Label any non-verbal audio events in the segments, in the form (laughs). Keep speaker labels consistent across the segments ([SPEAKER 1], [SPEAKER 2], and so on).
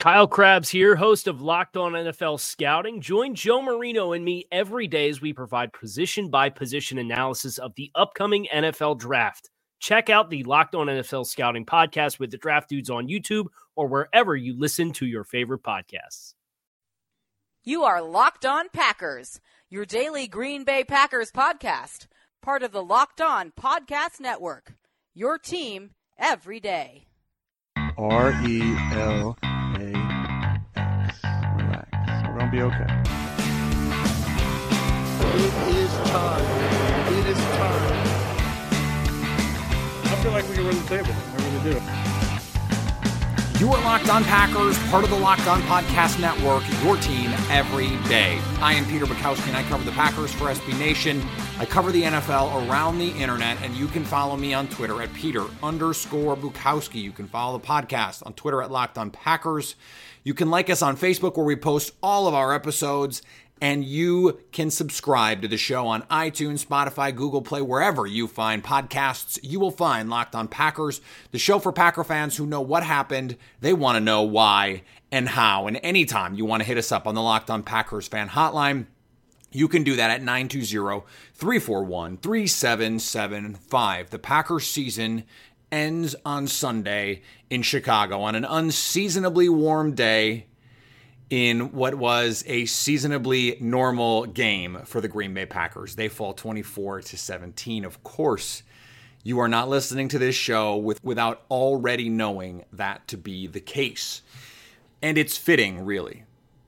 [SPEAKER 1] Kyle Crabbs here, host of Locked On NFL Scouting. Join Joe Marino and me every day as we provide position by position analysis of the upcoming NFL draft. Check out the Locked On NFL Scouting podcast with the draft dudes on YouTube or wherever you listen to your favorite podcasts.
[SPEAKER 2] You are Locked On Packers, your daily Green Bay Packers podcast, part of the Locked On Podcast Network. Your team every day.
[SPEAKER 3] R E L be okay.
[SPEAKER 4] It is time. It is time.
[SPEAKER 5] I feel like we can run the table. I really do.
[SPEAKER 6] You are Locked On Packers, part of the Locked On Podcast Network, your team every day. I am Peter Bukowski, and I cover the Packers for SB Nation. I cover the NFL around the internet, and you can follow me on Twitter at Peter underscore Bukowski. You can follow the podcast on Twitter at Locked On Packers. You can like us on Facebook where we post all of our episodes, and you can subscribe to the show on iTunes, Spotify, Google Play, wherever you find podcasts. You will find Locked on Packers, the show for Packer fans who know what happened, they want to know why and how. And anytime you want to hit us up on the Locked on Packers fan hotline, you can do that at 920 341 3775. The Packers season ends on Sunday in Chicago on an unseasonably warm day in what was a seasonably normal game for the Green Bay Packers. They fall 24 to 17. Of course, you are not listening to this show with, without already knowing that to be the case. And it's fitting, really,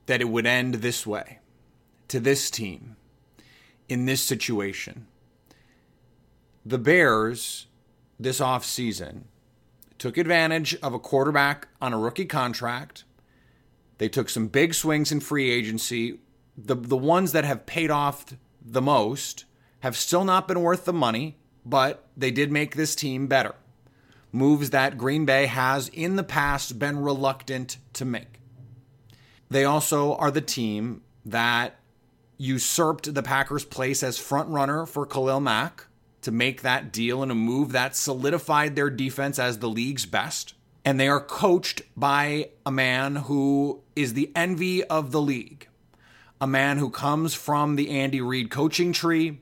[SPEAKER 6] that it would end this way to this team in this situation. The Bears this offseason took advantage of a quarterback on a rookie contract. They took some big swings in free agency. The, the ones that have paid off the most have still not been worth the money, but they did make this team better. Moves that Green Bay has in the past been reluctant to make. They also are the team that usurped the Packers' place as front runner for Khalil Mack to make that deal and a move that solidified their defense as the league's best. And they are coached by a man who is the envy of the league, a man who comes from the Andy Reid coaching tree,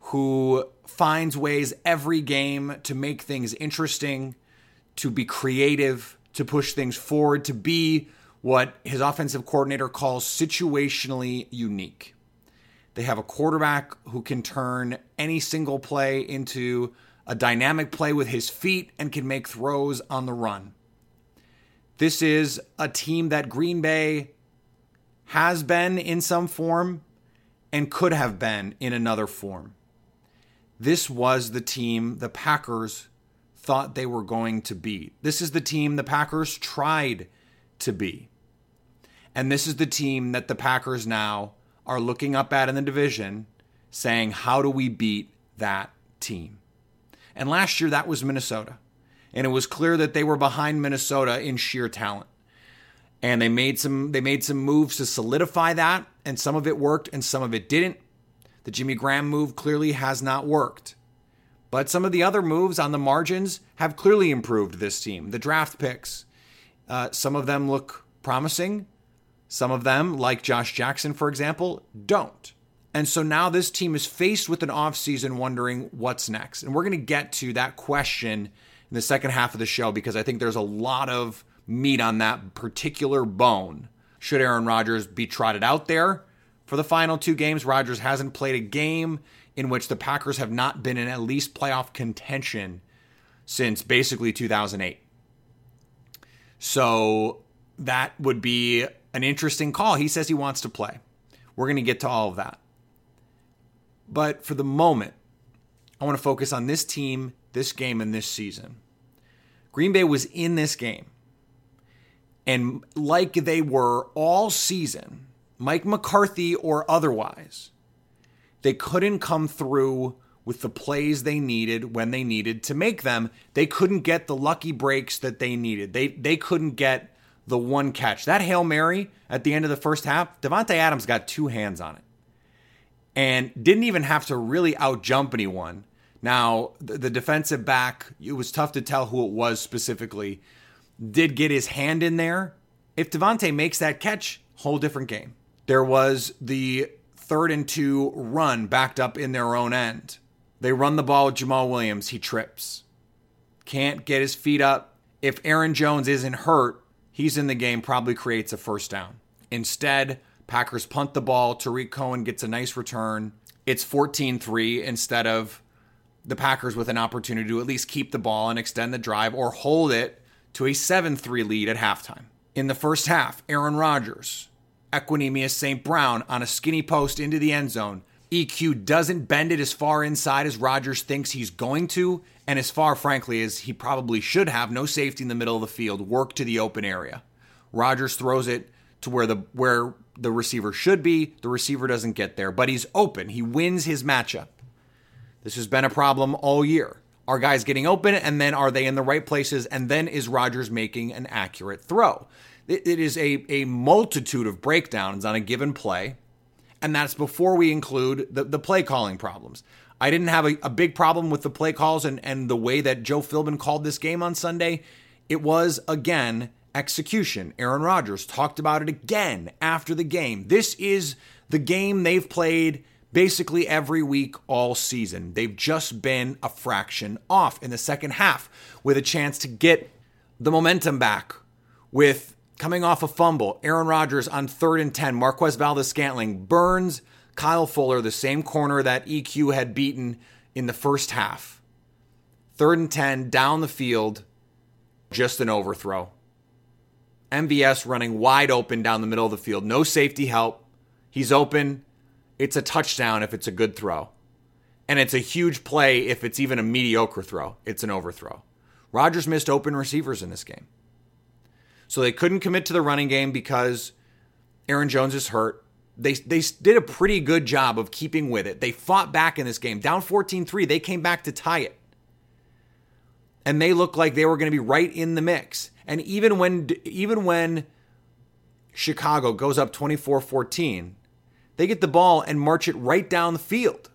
[SPEAKER 6] who finds ways every game to make things interesting, to be creative, to push things forward, to be what his offensive coordinator calls situationally unique. They have a quarterback who can turn any single play into a dynamic play with his feet and can make throws on the run. This is a team that Green Bay has been in some form and could have been in another form. This was the team the Packers thought they were going to be. This is the team the Packers tried to be. And this is the team that the Packers now are looking up at in the division saying, how do we beat that team? And last year, that was Minnesota. And it was clear that they were behind Minnesota in sheer talent. And they made some they made some moves to solidify that, and some of it worked and some of it didn't. The Jimmy Graham move clearly has not worked. But some of the other moves on the margins have clearly improved this team. The draft picks, uh, some of them look promising. Some of them, like Josh Jackson, for example, don't. And so now this team is faced with an offseason wondering what's next. And we're going to get to that question in the second half of the show because I think there's a lot of meat on that particular bone. Should Aaron Rodgers be trotted out there for the final two games? Rodgers hasn't played a game in which the Packers have not been in at least playoff contention since basically 2008. So that would be an interesting call. He says he wants to play. We're going to get to all of that. But for the moment, I want to focus on this team, this game, and this season. Green Bay was in this game. And like they were all season, Mike McCarthy or otherwise, they couldn't come through with the plays they needed when they needed to make them. They couldn't get the lucky breaks that they needed. They they couldn't get the one catch. That Hail Mary at the end of the first half, Davante Adams got two hands on it. And didn't even have to really outjump anyone. Now, the, the defensive back, it was tough to tell who it was specifically, did get his hand in there. If Davante makes that catch, whole different game. There was the third and two run backed up in their own end. They run the ball with Jamaal Williams. He trips. Can't get his feet up. If Aaron Jones isn't hurt, he's in the game, probably creates a first down. Instead, Packers punt the ball. Tarik Cohen gets a nice return. It's 14 3 instead of the Packers with an opportunity to at least keep the ball and extend the drive or hold it to a 7 3 lead at halftime. In the first half, Aaron Rodgers, Equanimeous St. Brown on a skinny post into the end zone. EQ doesn't bend it as far inside as Rodgers thinks he's going to, and as far, frankly, as he probably should have. No safety in the middle of the field, work to the open area. Rodgers throws it to where the where the receiver should be. The receiver doesn't get there, but he's open. He wins his matchup. This has been a problem all year. Are guys getting open, and then are they in the right places? And then is Rodgers making an accurate throw? It is a, a multitude of breakdowns on a given play, and that's before we include the, the play calling problems. I didn't have a, a big problem with the play calls and, and the way that Joe Philbin called this game on Sunday. It was, again, execution. Aaron Rodgers talked about it again after the game. This is the game they've played basically every week all season. They've just been a fraction off in the second half with a chance to get the momentum back with coming off a fumble. Aaron Rodgers on third and 10. Marquez Valdes Scantling burns Kyle Fuller, the same corner that EQ had beaten in the first half. Third and 10, down the field, just an overthrow. MVS running wide open down the middle of the field. No safety help. He's open. It's a touchdown if it's a good throw. And it's a huge play if it's even a mediocre throw. It's an overthrow. Rodgers missed open receivers in this game. So they couldn't commit to the running game because Aaron Jones is hurt. They, they did a pretty good job of keeping with it. They fought back in this game. Down 14 3, they came back to tie it. And they looked like they were going to be right in the mix. And even when even when Chicago goes up 24-14, they get the ball and march it right down the field.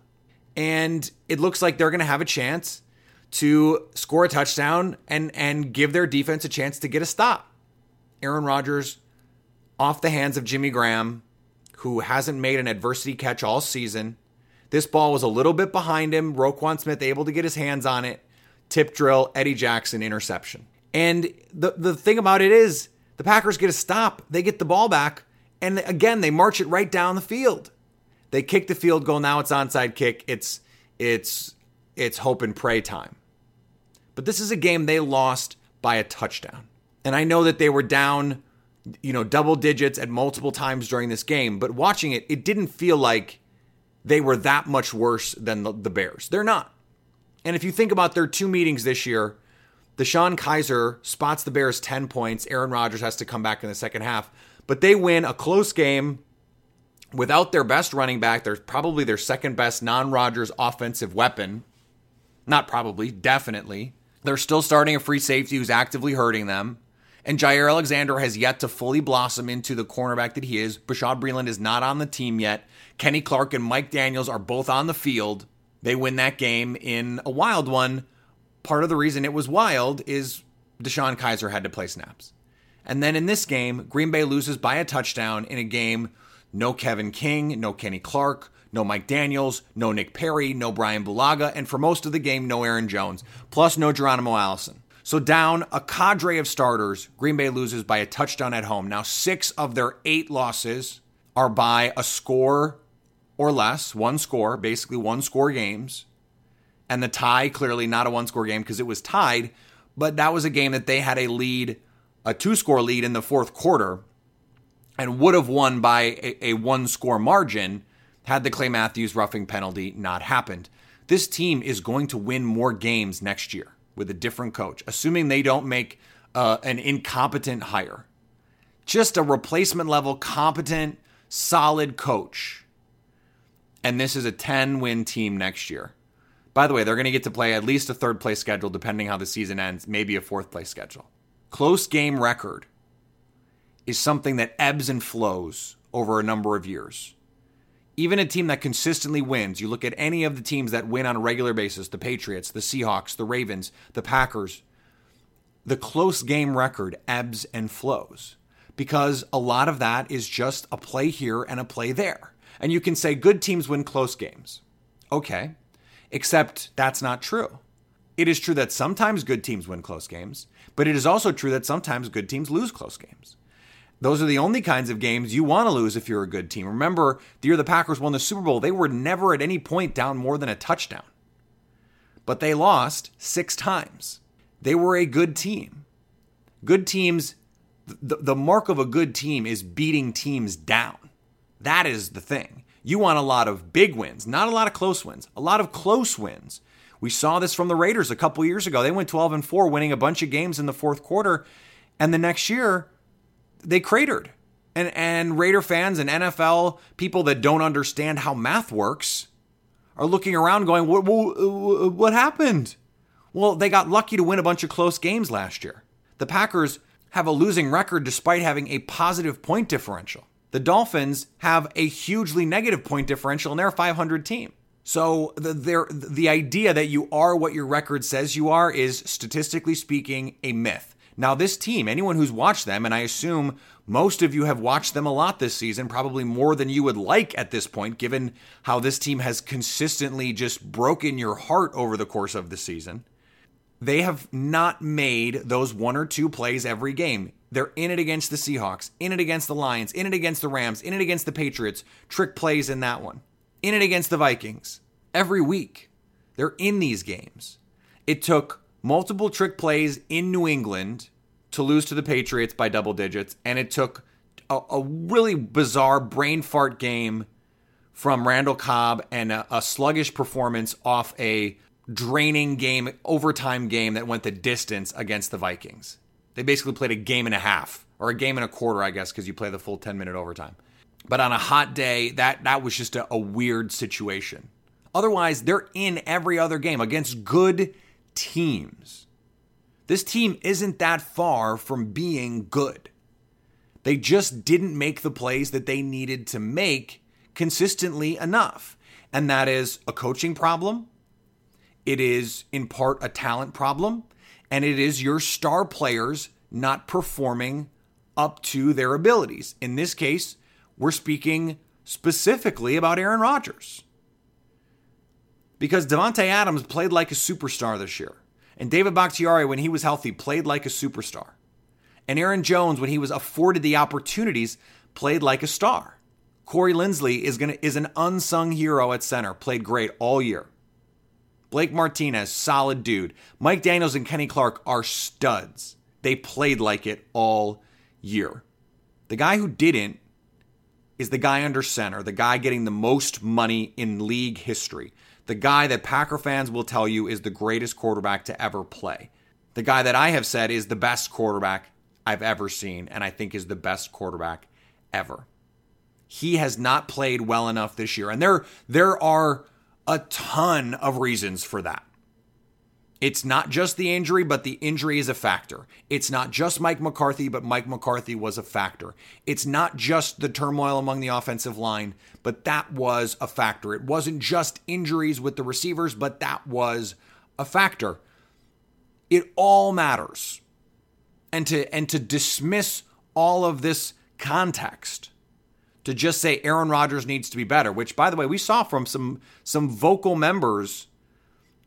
[SPEAKER 6] And it looks like they're going to have a chance to score a touchdown and and give their defense a chance to get a stop. Aaron Rodgers off the hands of Jimmy Graham, who hasn't made an adversity catch all season. This ball was a little bit behind him. Roquan Smith able to get his hands on it. Tip drill, Eddie Jackson interception. And the, the thing about it is, the Packers get a stop. They get the ball back. And again, they march it right down the field. They kick the field goal. Now it's onside kick. It's it's it's hope and pray time. But this is a game they lost by a touchdown. And I know that they were down, you know, double digits at multiple times during this game, but watching it, it didn't feel like they were that much worse than the, the Bears. They're not. And if you think about their two meetings this year, DeShone Kizer spots the Bears 10 points. Aaron Rodgers has to come back in the second half. But they win a close game without their best running back. They're probably their second best non Rodgers offensive weapon. Not probably, definitely. They're still starting a free safety who's actively hurting them. And Jaire Alexander has yet to fully blossom into the cornerback that he is. Bashaud Breeland is not on the team yet. Kenny Clark and Mike Daniels are both on the field. They win that game in a wild one. Part of the reason it was wild is DeShone Kizer had to play snaps. And then in this game, Green Bay loses by a touchdown in a game no Kevin King, no Kenny Clark, no Mike Daniels, no Nick Perry, no Brian Bulaga, and for most of the game, no Aaron Jones, plus no Geronimo Allison. So down a cadre of starters, Green Bay loses by a touchdown at home. Now, six of their eight losses are by a score or less, one score, basically one score games. And the tie, clearly not a one score game because it was tied, but that was a game that they had a lead, a two score lead in the fourth quarter, and would have won by a, a one score margin had the Clay Matthews roughing penalty not happened. This team is going to win more games next year with a different coach, assuming they don't make uh, an incompetent hire. Just a replacement level, competent, solid coach. And this is a 10 win team next year. By the way, they're going to get to play at least a third place schedule, depending how the season ends, maybe a fourth place schedule. Close game record is something that ebbs and flows over a number of years. Even a team that consistently wins, you look at any of the teams that win on a regular basis the Patriots, the Seahawks, the Ravens, the Packers the close game record ebbs and flows because a lot of that is just a play here and a play there. And you can say good teams win close games. Okay, except that's not true. It is true that sometimes good teams win close games, but it is also true that sometimes good teams lose close games. Those are the only kinds of games you want to lose if you're a good team. Remember, the year the Packers won the Super Bowl, they were never at any point down more than a touchdown. But they lost six times. They were a good team. Good teams, the, the mark of a good team is beating teams down. That is the thing. You want a lot of big wins, not a lot of close wins, a lot of close wins. We saw this from the Raiders a couple years ago. They went 12 and 4, winning a bunch of games in the fourth quarter. And the next year, they cratered. And, and Raider fans and NFL people that don't understand how math works are looking around going, What, what, what happened? Well, they got lucky to win a bunch of close games last year. The Packers have a losing record despite having a positive point differential. The Dolphins have a hugely negative point differential and they're a 500 team. So the, the idea that you are what your record says you are is statistically speaking a myth. Now, this team, anyone who's watched them, and I assume most of you have watched them a lot this season, probably more than you would like at this point, given how this team has consistently just broken your heart over the course of the season. They have not made those one or two plays every game. They're in it against the Seahawks, in it against the Lions, in it against the Rams, in it against the Patriots, trick plays in that one, in it against the Vikings. Every week, they're in these games. It took multiple trick plays in New England to lose to the Patriots by double digits, and it took a, a really bizarre brain fart game from Randall Cobb and a, a sluggish performance off a draining game, overtime game that went the distance against the Vikings. They basically played a game and a half, or a game and a quarter, I guess, because you play the full 10 minute overtime. But on a hot day, that, that was just a, a weird situation. Otherwise, they're in every other game against good teams. This team isn't that far from being good. They just didn't make the plays that they needed to make consistently enough. And that is a coaching problem. It is in part a talent problem. And it is your star players not performing up to their abilities. In this case, we're speaking specifically about Aaron Rodgers because Davante Adams played like a superstar this year. And David Bakhtiari, when he was healthy, played like a superstar. And Aaron Jones, when he was afforded the opportunities, played like a star. Corey Linsley is gonna is an unsung hero at center, played great all year. Blake Martinez, solid dude. Mike Daniels and Kenny Clark are studs. They played like it all year. The guy who didn't is the guy under center, the guy getting the most money in league history the guy that Packer fans will tell you is the greatest quarterback to ever play. The guy that I have said is the best quarterback I've ever seen, and I think is the best quarterback ever. He has not played well enough this year, and there there are a ton of reasons for that. It's not just the injury, but the injury is a factor. It's not just Mike McCarthy, but Mike McCarthy was a factor. It's not just the turmoil among the offensive line, but that was a factor. It wasn't just injuries with the receivers, but that was a factor. It all matters. And to and to dismiss all of this context to just say Aaron Rodgers needs to be better, which by the way, we saw from some some vocal members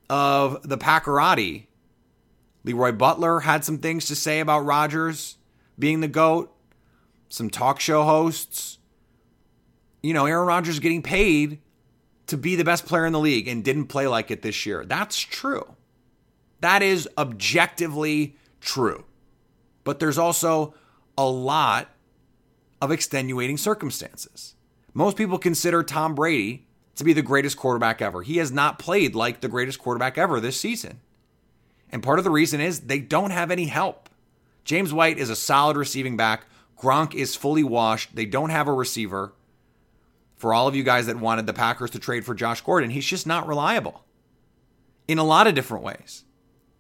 [SPEAKER 6] of the Packerati. Leroy Butler had some things to say about Rodgers being the GOAT, some talk show hosts. You know, Aaron Rodgers getting paid to be the best player in the league and didn't play like it this year. That's true. That is objectively true. But there's also a lot of extenuating circumstances. Most people consider Tom Brady to be the greatest quarterback ever. He has not played like the greatest quarterback ever this season. And part of the reason is they don't have any help. James White is a solid receiving back. Gronk is fully washed. They don't have a receiver. For all of you guys that wanted the Packers to trade for Josh Gordon, he's just not reliable in a lot of different ways.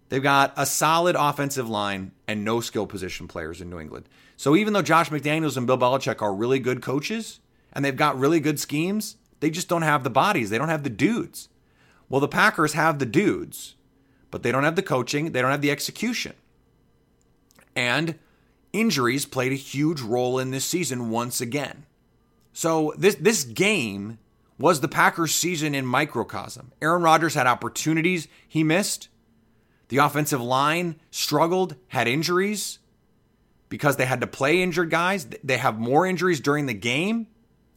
[SPEAKER 6] They've got a solid offensive line and no skill position players in New England. So even though Josh McDaniels and Bill Belichick are really good coaches and they've got really good schemes, they just don't have the bodies. They don't have the dudes. Well, the Packers have the dudes, but they don't have the coaching, they don't have the execution. And injuries played a huge role in this season once again. So this this game was the Packers season in microcosm. Aaron Rodgers had opportunities he missed. The offensive line struggled, had injuries because they had to play injured guys. They have more injuries during the game,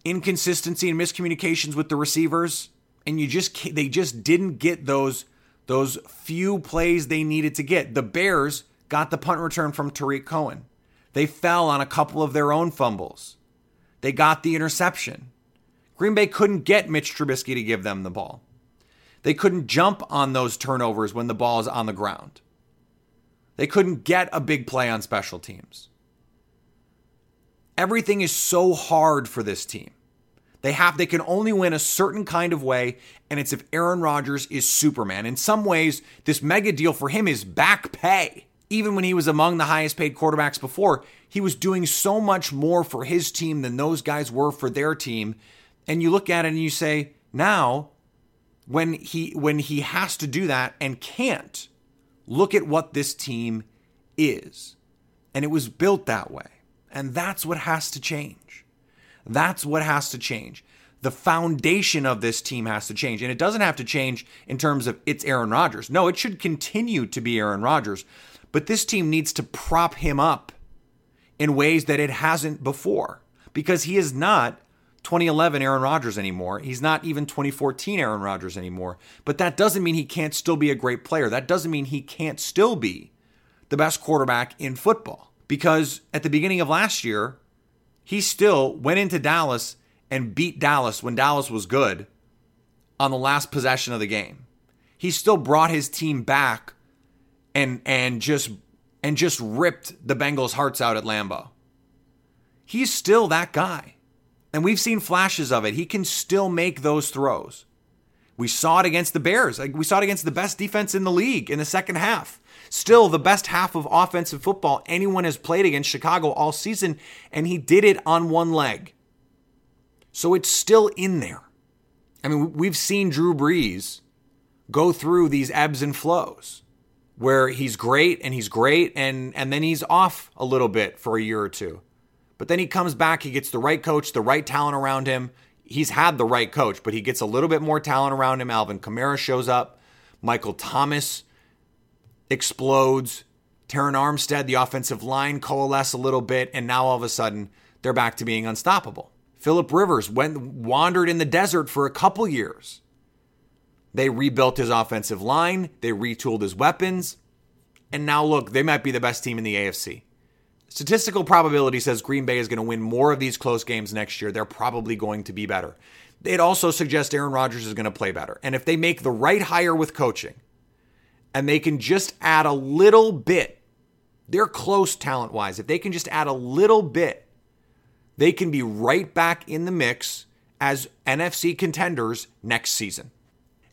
[SPEAKER 6] inconsistency and miscommunications with the receivers, and you just they just didn't get those those few plays they needed to get. The Bears got the punt return from Tarik Cohen. They fell on a couple of their own fumbles. They got the interception. Green Bay couldn't get Mitch Trubisky to give them the ball. They couldn't jump on those turnovers when the ball is on the ground. They couldn't get a big play on special teams. Everything is so hard for this team. They have they can only win a certain kind of way and it's if Aaron Rodgers is Superman. In some ways, this mega deal for him is back pay. Even when he was among the highest paid quarterbacks before, he was doing so much more for his team than those guys were for their team and you look at it and you say, now when he when he has to do that and can't, look at what this team is. And it was built that way. And that's what has to change. That's what has to change. The foundation of this team has to change. And it doesn't have to change in terms of it's Aaron Rodgers. No, it should continue to be Aaron Rodgers. But this team needs to prop him up in ways that it hasn't before because he is not 2011 Aaron Rodgers anymore. He's not even 2014 Aaron Rodgers anymore. But that doesn't mean he can't still be a great player. That doesn't mean he can't still be the best quarterback in football. Because at the beginning of last year, he still went into Dallas and beat Dallas when Dallas was good on the last possession of the game. He still brought his team back and and just and just ripped the Bengals' hearts out at Lambeau. He's still that guy. And we've seen flashes of it. He can still make those throws. We saw it against the Bears. We saw it against the best defense in the league in the second half. Still the best half of offensive football anyone has played against Chicago all season, and he did it on one leg. So it's still in there. I mean, we've seen Drew Brees go through these ebbs and flows where he's great and he's great and and then he's off a little bit for a year or two. But then he comes back, he gets the right coach, the right talent around him. He's had the right coach, but he gets a little bit more talent around him. Alvin Kamara shows up. Michael Thomas explodes. Terron Armstead, the offensive line, coalesce a little bit, and now all of a sudden they're back to being unstoppable. Philip Rivers went wandered in the desert for a couple years. They rebuilt his offensive line, they retooled his weapons, and now look, they might be the best team in the AFC. Statistical probability says Green Bay is going to win more of these close games next year. They're probably going to be better. It also suggests Aaron Rodgers is going to play better. And if they make the right hire with coaching and they can just add a little bit, they're close talent wise. If they can just add a little bit, they can be right back in the mix as NFC contenders next season.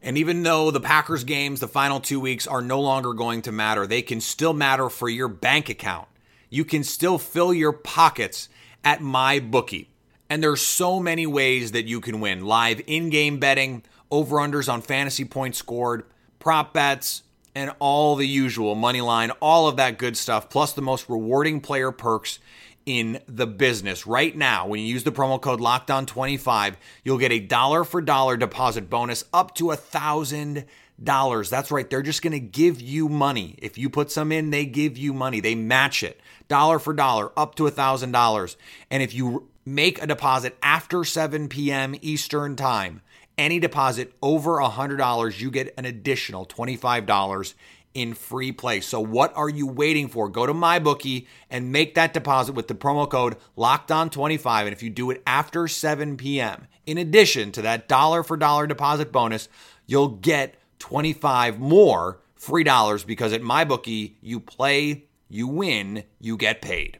[SPEAKER 6] And even though the Packers games, the final two weeks, are no longer going to matter, they can still matter for your bank account you can still fill your pockets at MyBookie. And there's so many ways that you can win. Live in-game betting, over-unders on fantasy points scored, prop bets, and all the usual money line, all of that good stuff, plus the most rewarding player perks in the business. Right now, when you use the promo code LOCKEDON25, you'll get a dollar for dollar deposit bonus up to a thousand dollars. That's right. They're just going to give you money. If you put some in, they give you money. They match it dollar for dollar up to a thousand dollars. And if you make a deposit after 7 p.m. Eastern time, any deposit over a hundred dollars, you get an additional $25 in free play. So what are you waiting for? Go to MyBookie and make that deposit with the promo code LOCKEDON25. And if you do it after 7 p.m., in addition to that dollar for dollar deposit bonus, you'll get 25 more free dollars because at MyBookie, you play, you win, you get paid.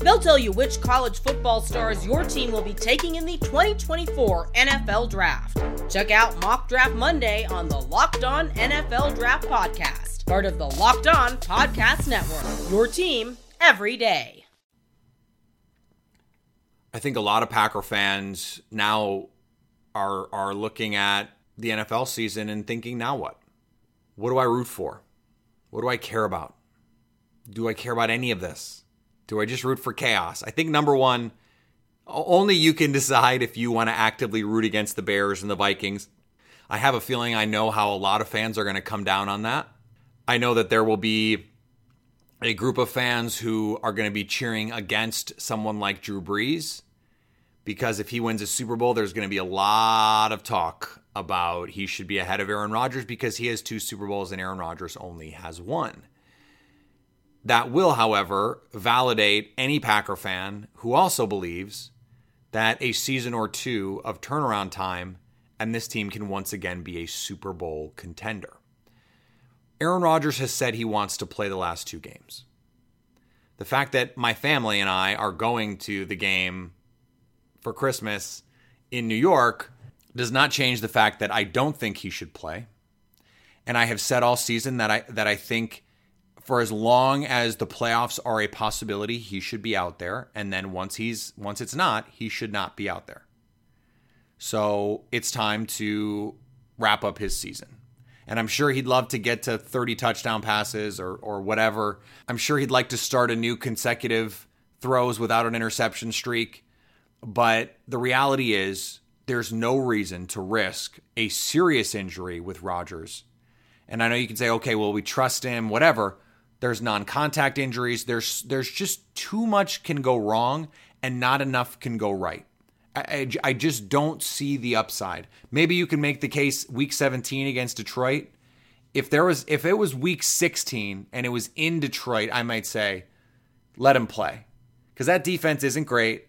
[SPEAKER 7] They'll tell you which college football stars your team will be taking in the 2024 NFL Draft. Check out Mock Draft Monday on the Locked On NFL Draft Podcast, part of the Locked On Podcast Network. Your team every day.
[SPEAKER 6] I think a lot of Packer fans now are are looking at the NFL season and thinking, now what? What do I root for? What do I care about? Do I care about any of this? Do I just root for chaos? I think number one, only you can decide if you want to actively root against the Bears and the Vikings. I have a feeling I know how a lot of fans are going to come down on that. I know that there will be a group of fans who are going to be cheering against someone like Drew Brees because if he wins a Super Bowl, there's going to be a lot of talk about he should be ahead of Aaron Rodgers because he has two Super Bowls and Aaron Rodgers only has one. That will, however, validate any Packer fan who also believes that a season or two of turnaround time and this team can once again be a Super Bowl contender. Aaron Rodgers has said he wants to play the last two games. The fact that my family and I are going to the game for Christmas in New York does not change the fact that I don't think he should play. And I have said all season that I that I think for as long as the playoffs are a possibility, he should be out there. And then once he's once it's not, he should not be out there. So it's time to wrap up his season. And I'm sure he'd love to get to 30 touchdown passes or or whatever. I'm sure he'd like to start a new consecutive throws without an interception streak. But the reality is there's no reason to risk a serious injury with Rodgers. And I know you can say, okay, well, we trust him, whatever. There's non-contact injuries. There's there's just too much can go wrong and not enough can go right. I, I, I just don't see the upside. Maybe you can make the case week 17 against Detroit. If there was if it was week 16 and it was in Detroit, I might say let him play. Cuz that defense isn't great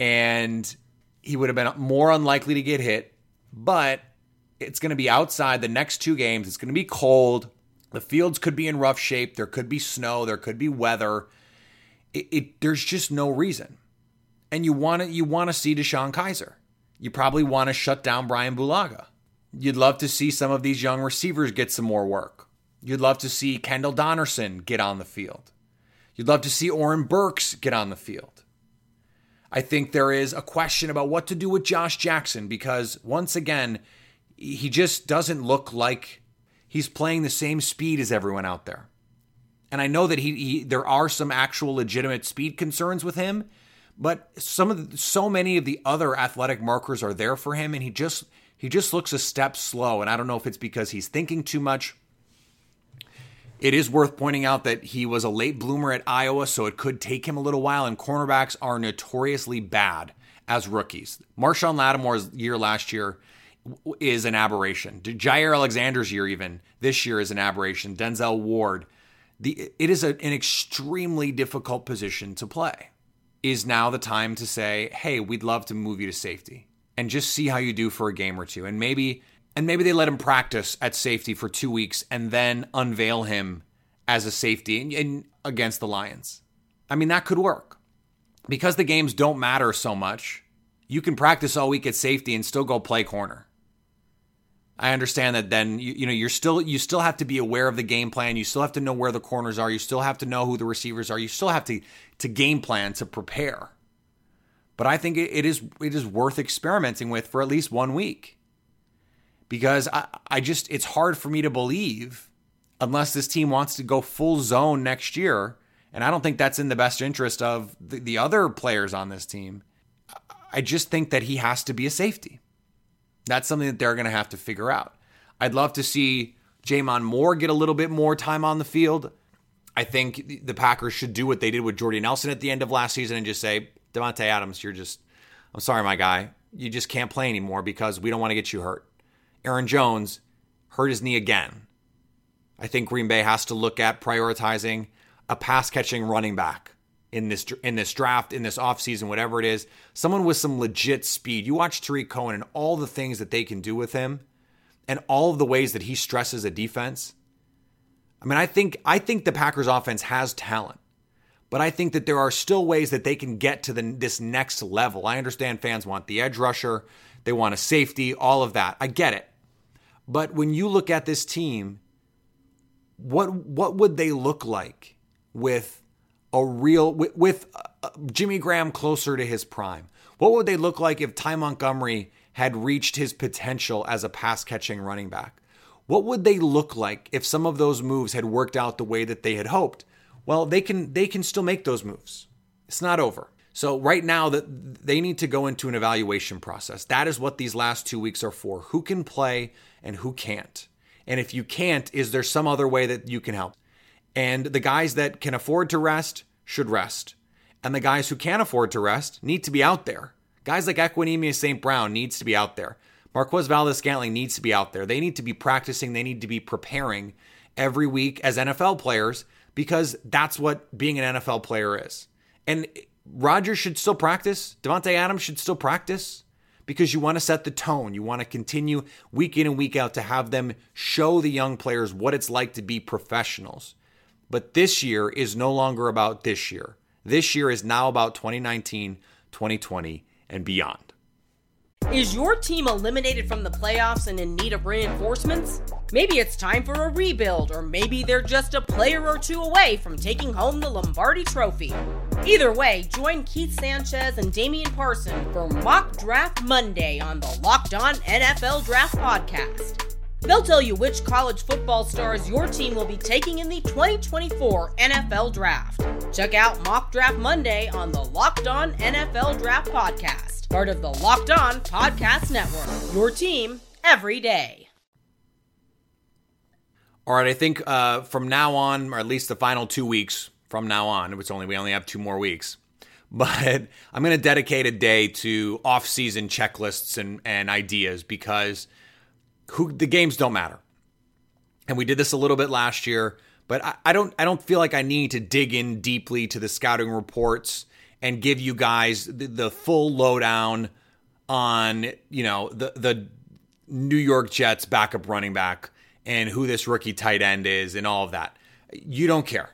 [SPEAKER 6] and he would have been more unlikely to get hit, but it's going to be outside the next two games. It's going to be cold. The fields could be in rough shape. There could be snow. There could be weather. It, it there's just no reason. And you want to you want to see DeShone Kizer. You probably want to shut down Brian Bulaga. You'd love to see some of these young receivers get some more work. You'd love to see Kendall Donnerson get on the field. You'd love to see Oren Burks get on the field. I think there is a question about what to do with Josh Jackson because once again, he just doesn't look like he's playing the same speed as everyone out there. And I know that he, he there are some actual legitimate speed concerns with him, but some of the, so many of the other athletic markers are there for him and he just he just looks a step slow and I don't know if it's because he's thinking too much. It is worth pointing out that he was a late bloomer at Iowa, so it could take him a little while, and cornerbacks are notoriously bad as rookies. Marshon Lattimore's year last year is an aberration. Jaire Alexander's year, even this year, is an aberration. Denzel Ward. The, it is a, an extremely difficult position to play. Is now the time to say, hey, we'd love to move you to safety and just see how you do for a game or two. And maybe and maybe they let him practice at safety for two weeks and then unveil him as a safety in, against the Lions. I mean, that could work. Because the games don't matter so much, you can practice all week at safety and still go play corner. I understand that then you, you know you're still you still have to be aware of the game plan. You still have to know where the corners are. You still have to know who the receivers are. You still have to to game plan to prepare. But I think it, it is it is worth experimenting with for at least one week. Because I, I just it's hard for me to believe unless this team wants to go full zone next year. And I don't think that's in the best interest of the, the other players on this team. I just think that he has to be a safety. That's something that they're going to have to figure out. I'd love to see J'Mon Moore get a little bit more time on the field. I think the Packers should do what they did with Jordy Nelson at the end of last season and just say, Davante Adams, you're just, I'm sorry, my guy. You just can't play anymore because we don't want to get you hurt. Aaron Jones hurt his knee again. I think Green Bay has to look at prioritizing a pass catching running back in this in this draft, in this offseason, whatever it is. Someone with some legit speed. You watch Tarik Cohen and all the things that they can do with him and all of the ways that he stresses a defense. I mean, I think I think the Packers offense has talent. But I think that there are still ways that they can get to the, this next level. I understand fans want the edge rusher, they want a safety, all of that. I get it. But when you look at this team, what what would they look like with a real with, with uh, Jimmy Graham closer to his prime? What would they look like if Ty Montgomery had reached his potential as a pass catching running back? What would they look like if some of those moves had worked out the way that they had hoped? Well, they can they can still make those moves. It's not over. So right now that they need to go into an evaluation process. That is what these last 2 weeks are for. Who can play and who can't? And if you can't, is there some other way that you can help? And the guys that can afford to rest should rest. And the guys who can't afford to rest need to be out there. Guys like Equanimeous St. Brown needs to be out there. Marquez Valdes Scantling needs to be out there. They need to be practicing, they need to be preparing every week as NFL players because that's what being an NFL player is. And Rodgers should still practice. Davante Adams should still practice because you want to set the tone. You want to continue week in and week out to have them show the young players what it's like to be professionals. But this year is no longer about this year. This year is now about 2019, 2020, and beyond.
[SPEAKER 7] Is your team eliminated from the playoffs and in need of reinforcements? Maybe it's time for a rebuild, or maybe they're just a player or two away from taking home the Lombardi Trophy. Either way, join Keith Sanchez and Damian Parson for Mock Draft Monday on the Locked On NFL Draft Podcast. They'll tell you which college football stars your team will be taking in the 2024 NFL Draft. Check out Mock Draft Monday on the Locked On NFL Draft Podcast, part of the Locked On Podcast Network. Your team every day.
[SPEAKER 6] All right, I think uh, from now on, or at least the final two weeks from now on, it's only we only have two more weeks. (laughs) But I'm going to dedicate a day to off-season checklists and, and ideas because who the games don't matter. And we did this a little bit last year, but I, I don't I don't feel like I need to dig in deeply to the scouting reports and give you guys the, the full lowdown on you know the the New York Jets backup running back and who this rookie tight end is and all of that. You don't care.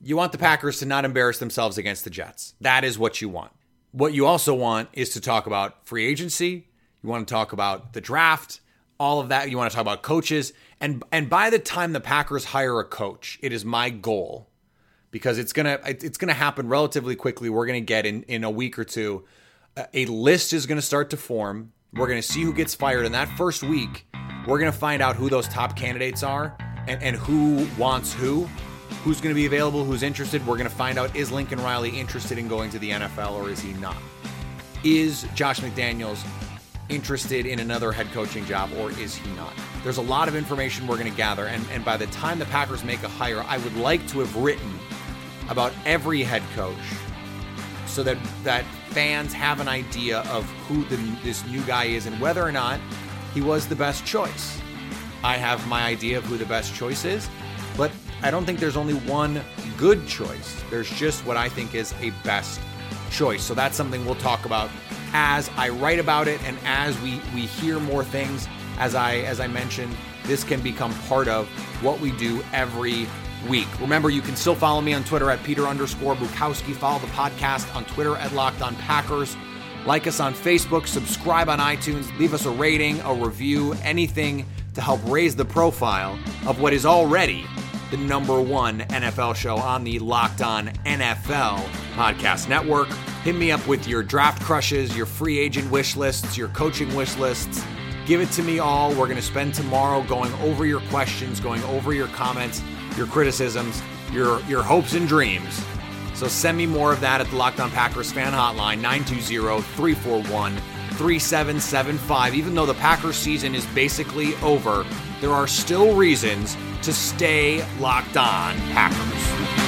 [SPEAKER 6] You want the Packers to not embarrass themselves against the Jets. That is what you want. What you also want is to talk about free agency. You want to talk about the draft all of that. You want to talk about coaches, and and by the time the Packers hire a coach, it is my goal because it's gonna it's gonna happen relatively quickly. We're gonna get in in a week or two. A list is gonna start to form. We're gonna see who gets fired in that first week. We're gonna find out who those top candidates are and, and who wants who. Who's to be available? Who's interested? We're to find out is Lincoln Riley interested in going to the NFL or is he not? Is Josh McDaniels interested in another head coaching job or is he not? There's a lot of information we're going to gather, and, and by the time the Packers make a hire, I would like to have written about every head coach so that, that fans have an idea of who the, this new guy is and whether or not he was the best choice. I have my idea of who the best choice is, but I don't think there's only one good choice. There's just what I think is a best choice. So that's something we'll talk about as I write about it and as we we hear more things as I as I mentioned this can become part of what we do every week. Remember, you can still follow me on Twitter at Peter underscore Bukowski. Follow the podcast on Twitter at Locked On Packers. Like us on Facebook, subscribe on iTunes, leave us a rating, a review, anything to help raise the profile of what is already the number one NFL show on the Locked On NFL Podcast Network. Hit me up with your draft crushes, your free agent wish lists, your coaching wish lists. Give it to me all. We're going to spend tomorrow going over your questions, going over your comments, your criticisms, your your hopes and dreams. So send me more of that at the Locked On Packers fan hotline 920 341 3775. Even though the Packers season is basically over, there are still reasons to stay locked on Packers.